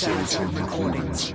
Serotonin Recordings.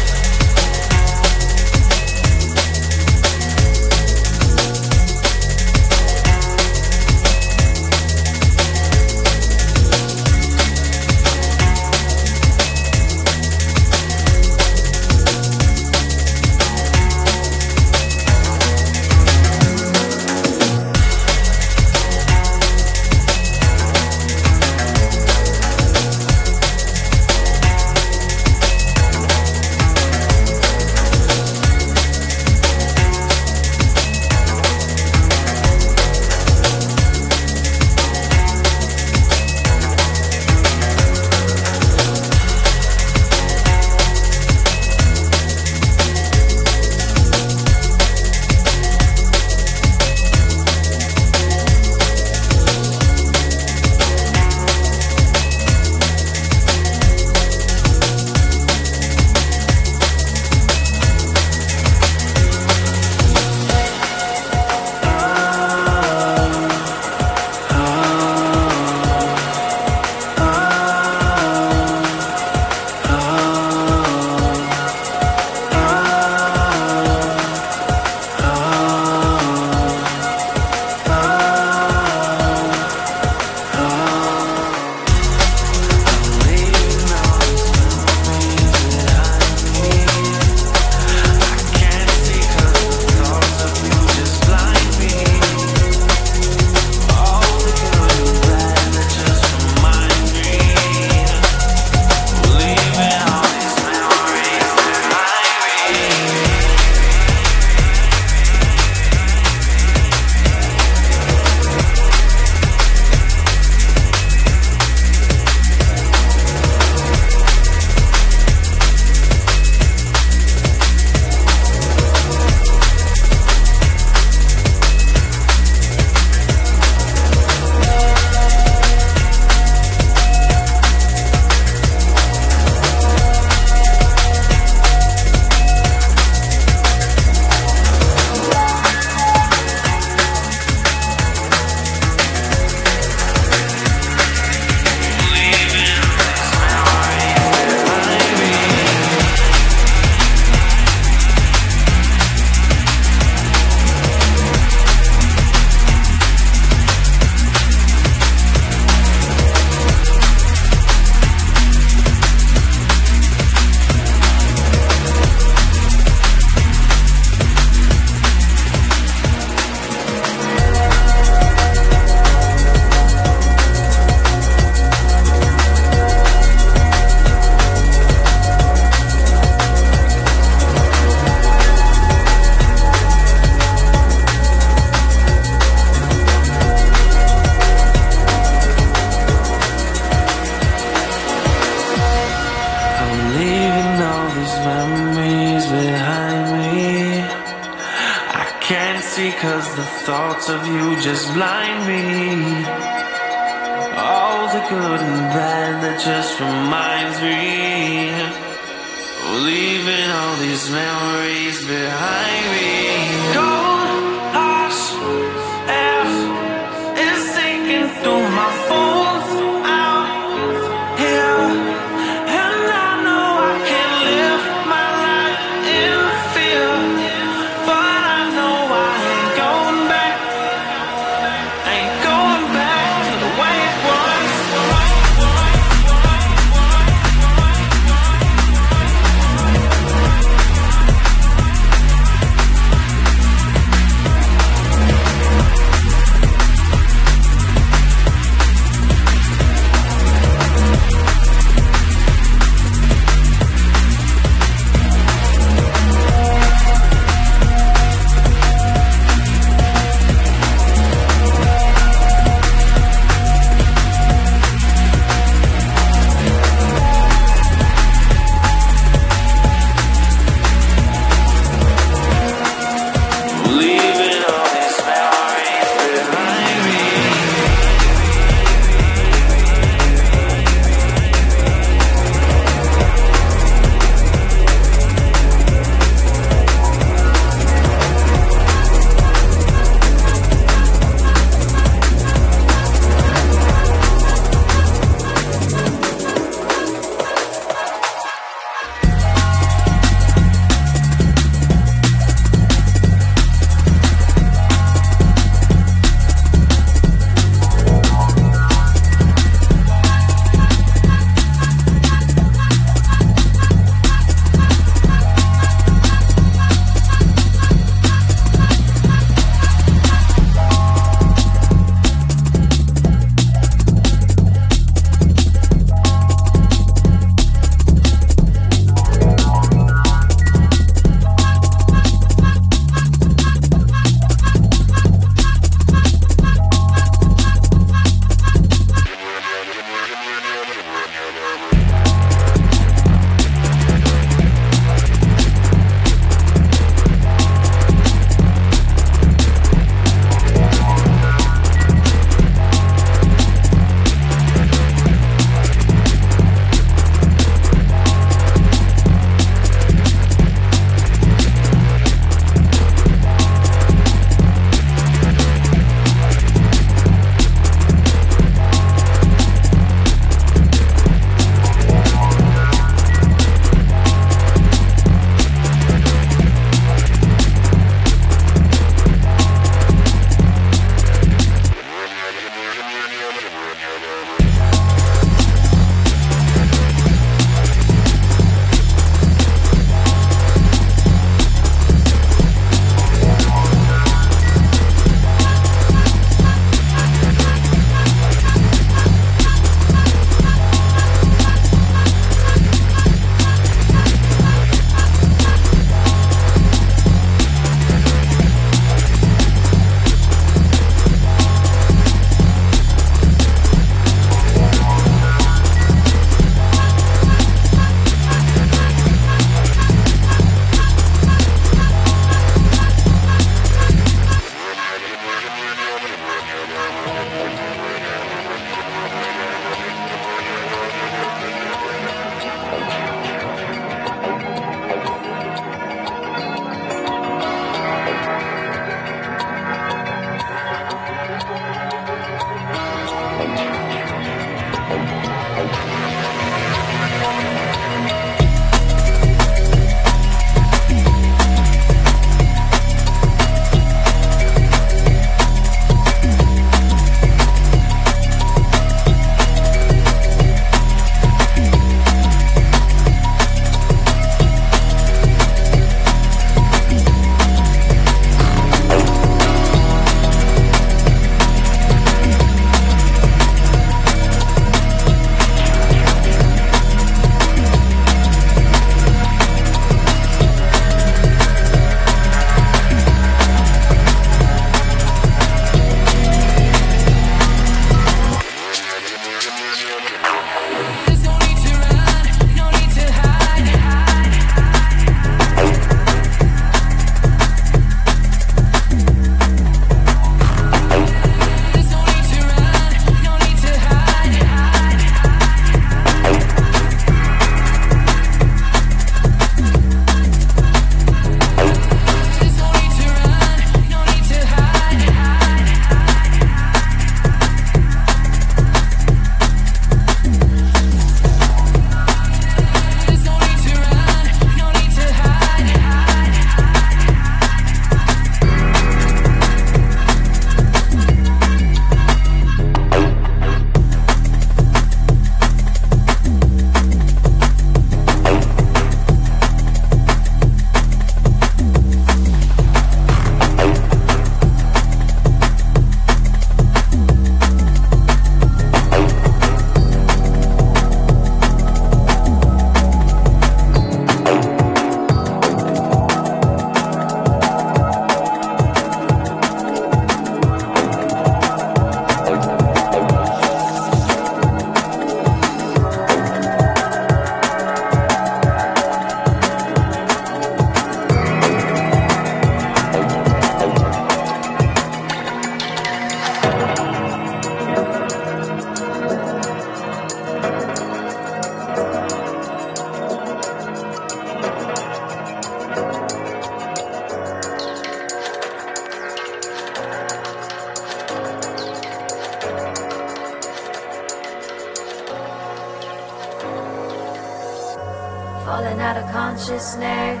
Consciousness.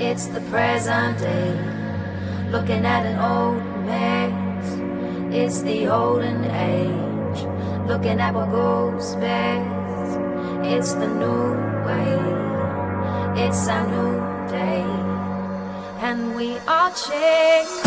It's the present day, looking at an old mess. It's the olden age, looking at what goes best. It's the new way, it's a new day, and we are changed.